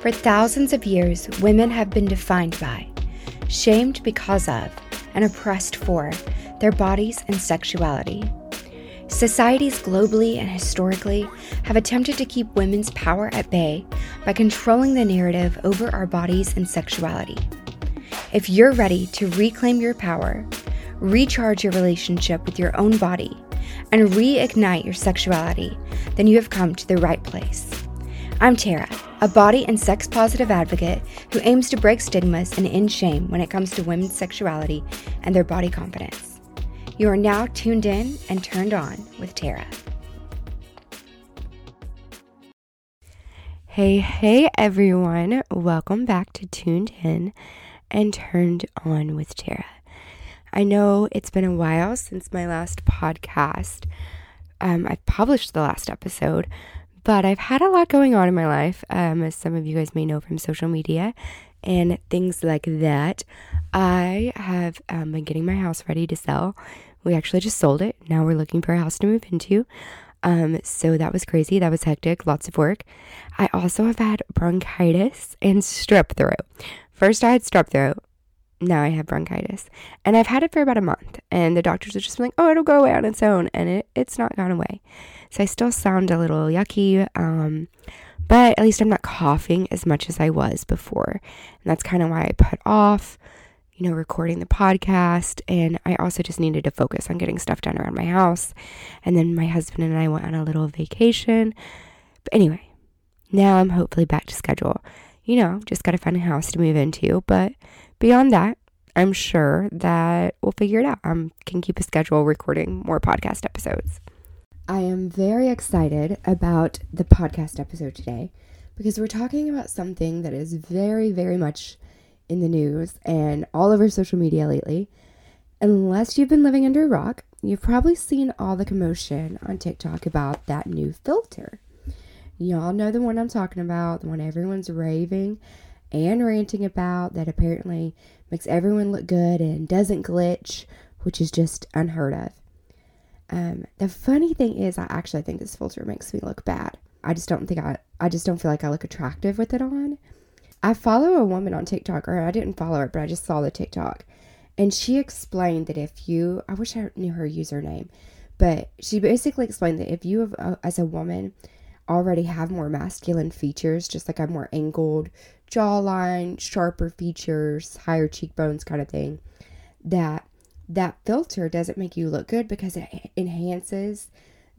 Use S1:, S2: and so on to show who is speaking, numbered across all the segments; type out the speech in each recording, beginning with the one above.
S1: For thousands of years, women have been defined by, shamed because of, and oppressed for their bodies and sexuality. Societies globally and historically have attempted to keep women's power at bay by controlling the narrative over our bodies and sexuality. If you're ready to reclaim your power, recharge your relationship with your own body, and reignite your sexuality, then you have come to the right place. I'm Tara, a body and sex positive advocate who aims to break stigmas and end shame when it comes to women's sexuality and their body confidence. You are now tuned in and turned on with Tara.
S2: Hey, hey everyone, welcome back to Tuned In and Turned On with Tara. I know it's been a while since my last podcast. Um, I've published the last episode, but I've had a lot going on in my life, um, as some of you guys may know from social media and things like that. I have um, been getting my house ready to sell. We actually just sold it. Now we're looking for a house to move into. Um, so that was crazy. That was hectic. Lots of work. I also have had bronchitis and strep throat. First, I had strep throat now I have bronchitis. And I've had it for about a month. And the doctors are just been like, oh, it'll go away on its own. And it, it's not gone away. So I still sound a little yucky. Um, but at least I'm not coughing as much as I was before. And that's kind of why I put off, you know, recording the podcast. And I also just needed to focus on getting stuff done around my house. And then my husband and I went on a little vacation. But anyway, now I'm hopefully back to schedule. You know, just got to find a house to move into. But beyond that, I'm sure that we'll figure it out. I um, can keep a schedule recording more podcast episodes. I am very excited about the podcast episode today because we're talking about something that is very, very much in the news and all over social media lately. Unless you've been living under a rock, you've probably seen all the commotion on TikTok about that new filter. Y'all know the one I'm talking about, the one everyone's raving and ranting about that apparently makes everyone look good and doesn't glitch, which is just unheard of. Um, the funny thing is, I actually think this filter makes me look bad. I just don't think I, I just don't feel like I look attractive with it on. I follow a woman on TikTok, or I didn't follow her, but I just saw the TikTok. And she explained that if you, I wish I knew her username, but she basically explained that if you, have, uh, as a woman, already have more masculine features, just like a more angled jawline, sharper features, higher cheekbones kind of thing, that that filter doesn't make you look good because it enhances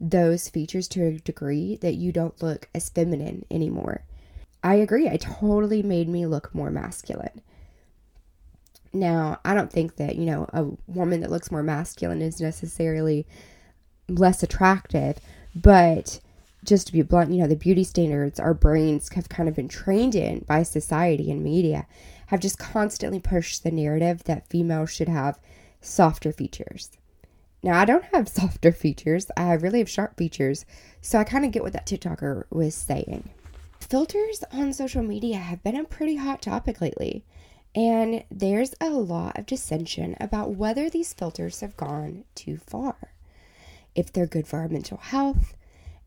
S2: those features to a degree that you don't look as feminine anymore. I agree. It totally made me look more masculine. Now, I don't think that, you know, a woman that looks more masculine is necessarily less attractive, but just to be blunt, you know, the beauty standards our brains have kind of been trained in by society and media have just constantly pushed the narrative that females should have softer features. Now, I don't have softer features, I really have sharp features, so I kind of get what that TikToker was saying. Filters on social media have been a pretty hot topic lately, and there's a lot of dissension about whether these filters have gone too far. If they're good for our mental health,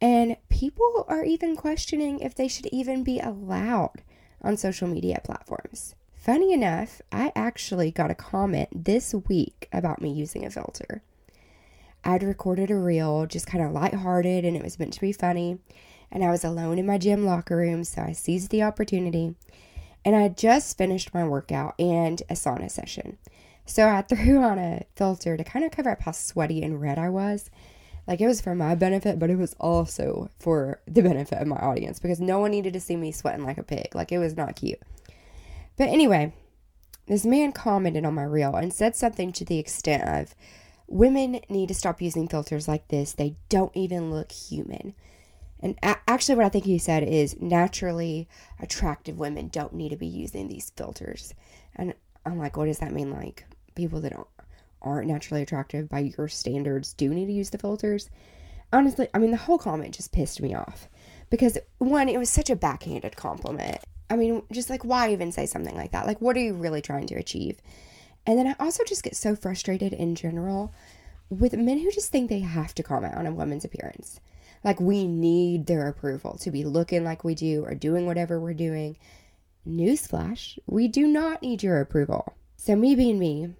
S2: and people are even questioning if they should even be allowed on social media platforms. Funny enough, I actually got a comment this week about me using a filter. I'd recorded a reel, just kind of lighthearted, and it was meant to be funny. And I was alone in my gym locker room, so I seized the opportunity. And I had just finished my workout and a sauna session. So I threw on a filter to kind of cover up how sweaty and red I was. Like it was for my benefit, but it was also for the benefit of my audience because no one needed to see me sweating like a pig. Like it was not cute. But anyway, this man commented on my reel and said something to the extent of women need to stop using filters like this. They don't even look human. And a- actually, what I think he said is naturally attractive women don't need to be using these filters. And I'm like, what does that mean? Like people that don't aren't naturally attractive by your standards do need to use the filters. Honestly, I mean, the whole comment just pissed me off because one, it was such a backhanded compliment. I mean, just like, why even say something like that? Like, what are you really trying to achieve? And then I also just get so frustrated in general with men who just think they have to comment on a woman's appearance. Like, we need their approval to be looking like we do or doing whatever we're doing. newsflash, we do not need your approval. So, me being me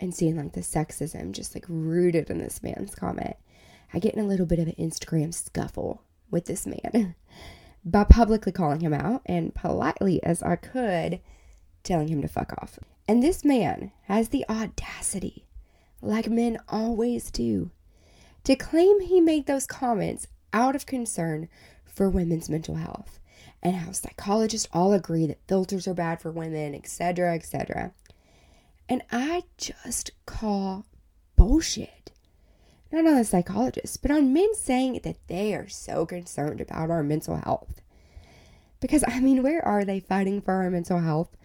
S2: and seeing like the sexism just like rooted in this man's comment, I get in a little bit of an Instagram scuffle with this man by publicly calling him out and politely as I could telling him to fuck off. And this man has the audacity, like men always do, to claim he made those comments out of concern for women's mental health and how psychologists all agree that filters are bad for women, etc., etc. And I just call bullshit. Not on the psychologists, but on men saying that they are so concerned about our mental health. Because, I mean, where are they fighting for our mental health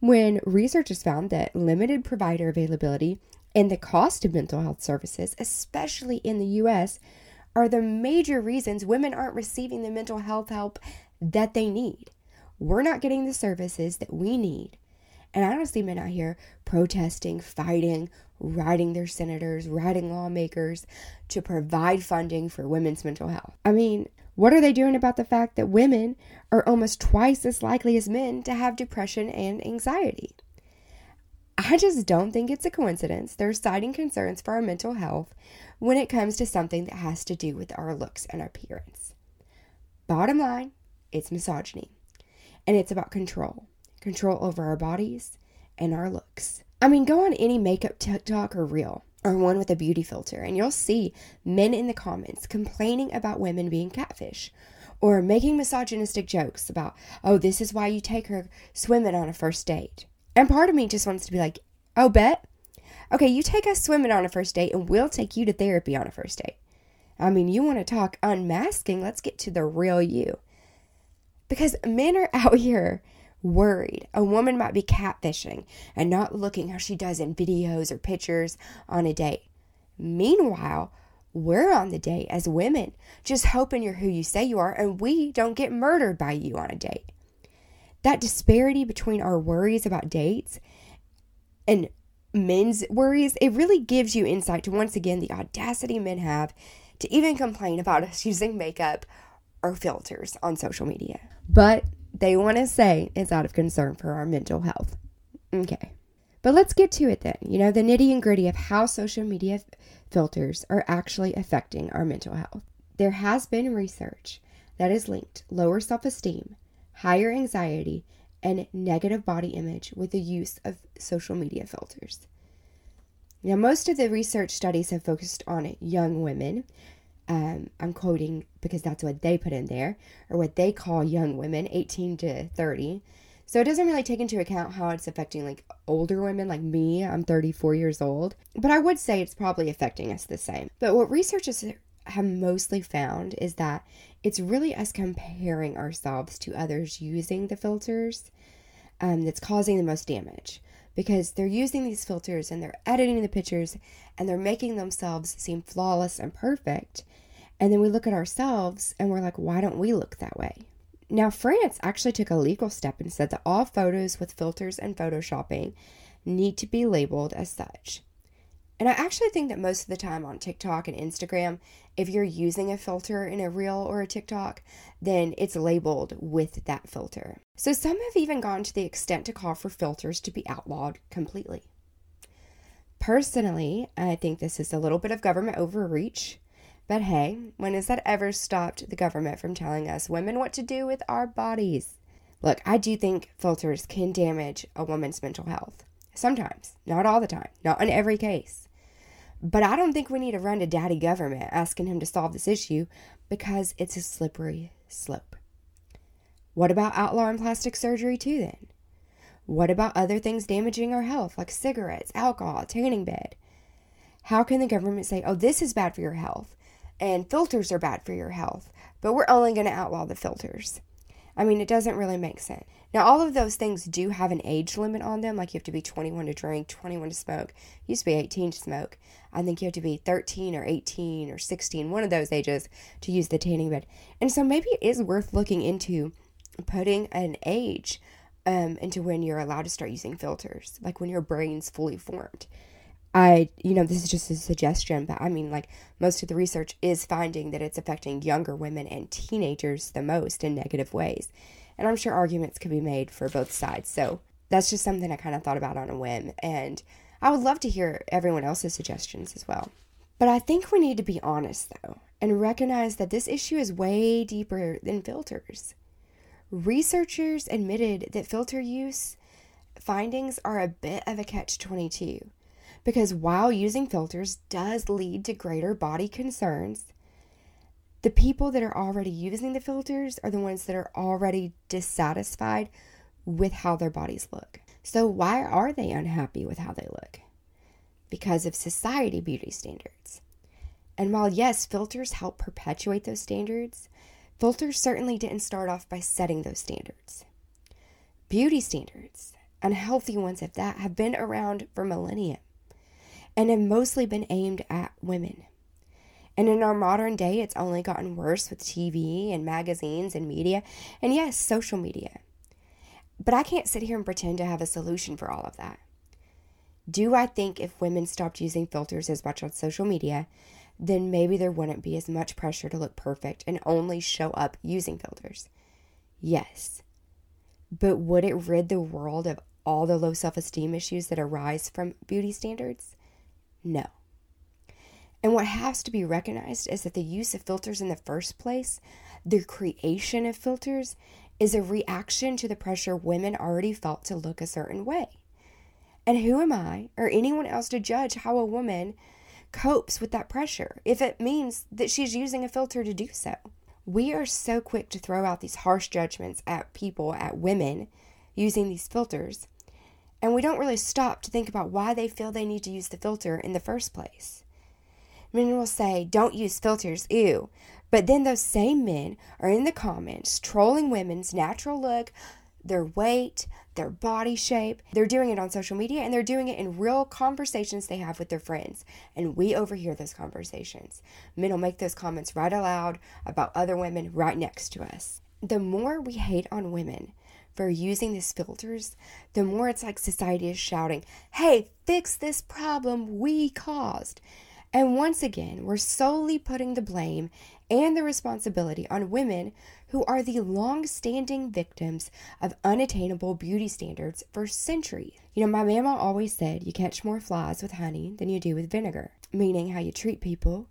S2: when research has found that limited provider availability and the cost of mental health services, especially in the US, are the major reasons women aren't receiving the mental health help that they need. We're not getting the services that we need. And I don't see men out here protesting, fighting, writing their senators, writing lawmakers to provide funding for women's mental health. I mean, what are they doing about the fact that women are almost twice as likely as men to have depression and anxiety? I just don't think it's a coincidence they're citing concerns for our mental health when it comes to something that has to do with our looks and appearance. Bottom line, it's misogyny. And it's about control control over our bodies and our looks. I mean, go on any makeup TikTok or reel or one with a beauty filter, and you'll see men in the comments complaining about women being catfish or making misogynistic jokes about, oh, this is why you take her swimming on a first date. And part of me just wants to be like, oh, bet. Okay, you take us swimming on a first date, and we'll take you to therapy on a first date. I mean, you want to talk unmasking? Let's get to the real you. Because men are out here worried. A woman might be catfishing and not looking how she does in videos or pictures on a date. Meanwhile, we're on the date as women, just hoping you're who you say you are and we don't get murdered by you on a date. That disparity between our worries about dates and men's worries, it really gives you insight to once again the audacity men have to even complain about us using makeup or filters on social media. But they want to say it's out of concern for our mental health. Okay. But let's get to it then. You know, the nitty and gritty of how social media f- filters are actually affecting our mental health. There has been research that has linked lower self esteem, higher anxiety, and negative body image with the use of social media filters. Now, most of the research studies have focused on young women, um, I'm quoting because that's what they put in there, or what they call young women, 18 to 30. So it doesn't really take into account how it's affecting like older women like me. I'm 34 years old, but I would say it's probably affecting us the same. But what researchers have mostly found is that it's really us comparing ourselves to others using the filters um, that's causing the most damage because they're using these filters and they're editing the pictures and they're making themselves seem flawless and perfect. And then we look at ourselves and we're like, why don't we look that way? Now, France actually took a legal step and said that all photos with filters and photoshopping need to be labeled as such. And I actually think that most of the time on TikTok and Instagram, if you're using a filter in a reel or a TikTok, then it's labeled with that filter. So some have even gone to the extent to call for filters to be outlawed completely. Personally, I think this is a little bit of government overreach. But hey, when has that ever stopped the government from telling us women what to do with our bodies? Look, I do think filters can damage a woman's mental health. Sometimes, not all the time, not in every case. But I don't think we need to run to daddy government asking him to solve this issue because it's a slippery slope. What about outlawing plastic surgery too then? What about other things damaging our health like cigarettes, alcohol, tanning bed? How can the government say, oh, this is bad for your health and filters are bad for your health, but we're only going to outlaw the filters? I mean, it doesn't really make sense. Now, all of those things do have an age limit on them. Like you have to be 21 to drink, 21 to smoke. used to be 18 to smoke. I think you have to be 13 or 18 or 16, one of those ages, to use the tanning bed. And so maybe it is worth looking into putting an age um, into when you're allowed to start using filters, like when your brain's fully formed. I, you know, this is just a suggestion, but I mean, like, most of the research is finding that it's affecting younger women and teenagers the most in negative ways. And I'm sure arguments could be made for both sides. So that's just something I kind of thought about on a whim. And I would love to hear everyone else's suggestions as well. But I think we need to be honest, though, and recognize that this issue is way deeper than filters. Researchers admitted that filter use findings are a bit of a catch 22 because while using filters does lead to greater body concerns, the people that are already using the filters are the ones that are already dissatisfied with how their bodies look. So, why are they unhappy with how they look? Because of society beauty standards. And while, yes, filters help perpetuate those standards, filters certainly didn't start off by setting those standards. Beauty standards, unhealthy ones at that, have been around for millennia and have mostly been aimed at women. And in our modern day, it's only gotten worse with TV and magazines and media, and yes, social media. But I can't sit here and pretend to have a solution for all of that. Do I think if women stopped using filters as much on social media, then maybe there wouldn't be as much pressure to look perfect and only show up using filters? Yes. But would it rid the world of all the low self esteem issues that arise from beauty standards? No. And what has to be recognized is that the use of filters in the first place, the creation of filters, is a reaction to the pressure women already felt to look a certain way. And who am I or anyone else to judge how a woman copes with that pressure if it means that she's using a filter to do so? We are so quick to throw out these harsh judgments at people, at women, using these filters, and we don't really stop to think about why they feel they need to use the filter in the first place. Men will say, Don't use filters, ew. But then those same men are in the comments trolling women's natural look, their weight, their body shape. They're doing it on social media and they're doing it in real conversations they have with their friends. And we overhear those conversations. Men will make those comments right aloud about other women right next to us. The more we hate on women, for using these filters, the more it's like society is shouting, Hey, fix this problem we caused. And once again, we're solely putting the blame and the responsibility on women who are the long standing victims of unattainable beauty standards for centuries. You know, my mama always said you catch more flies with honey than you do with vinegar, meaning how you treat people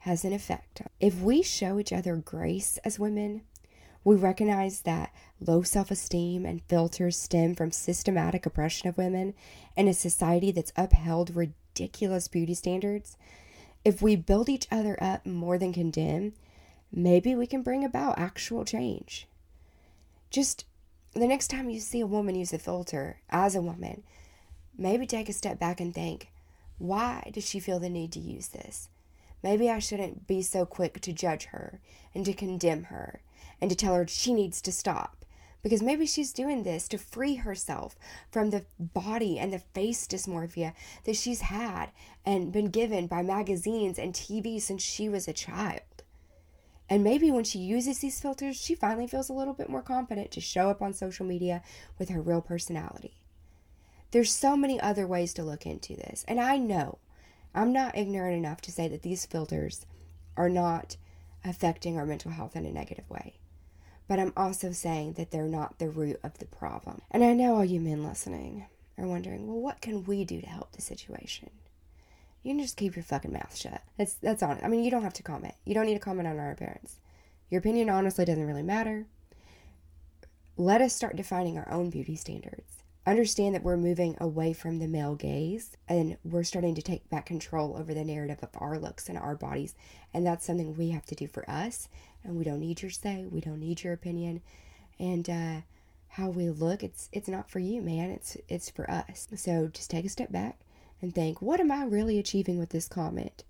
S2: has an effect. If we show each other grace as women, we recognize that low self esteem and filters stem from systematic oppression of women in a society that's upheld ridiculous beauty standards if we build each other up more than condemn, maybe we can bring about actual change. Just the next time you see a woman use a filter as a woman, maybe take a step back and think, why does she feel the need to use this? Maybe I shouldn't be so quick to judge her and to condemn her and to tell her she needs to stop because maybe she's doing this to free herself from the body and the face dysmorphia that she's had and been given by magazines and TV since she was a child. And maybe when she uses these filters, she finally feels a little bit more confident to show up on social media with her real personality. There's so many other ways to look into this. And I know I'm not ignorant enough to say that these filters are not affecting our mental health in a negative way but I'm also saying that they're not the root of the problem. And I know all you men listening are wondering, well, what can we do to help the situation? You can just keep your fucking mouth shut. That's that's on. I mean, you don't have to comment. You don't need to comment on our appearance. Your opinion honestly doesn't really matter. Let us start defining our own beauty standards. Understand that we're moving away from the male gaze and we're starting to take back control over the narrative of our looks and our bodies. And that's something we have to do for us and we don't need your say, we don't need your opinion, and uh, how we look, it's it's not for you, man. It's it's for us. So just take a step back and think, what am I really achieving with this comment?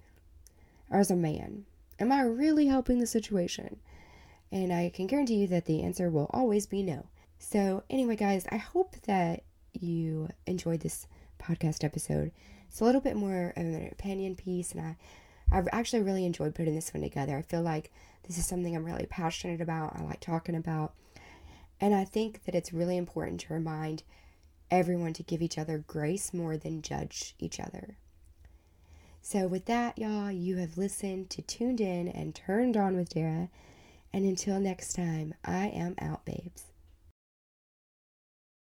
S2: As a man, am I really helping the situation? And I can guarantee you that the answer will always be no. So anyway, guys, I hope that you enjoyed this podcast episode. It's a little bit more of an opinion piece, and I I've actually really enjoyed putting this one together. I feel like this is something I'm really passionate about. I like talking about. And I think that it's really important to remind everyone to give each other grace more than judge each other. So, with that, y'all, you have listened to Tuned In and Turned On with Tara. And until next time, I am out, babes.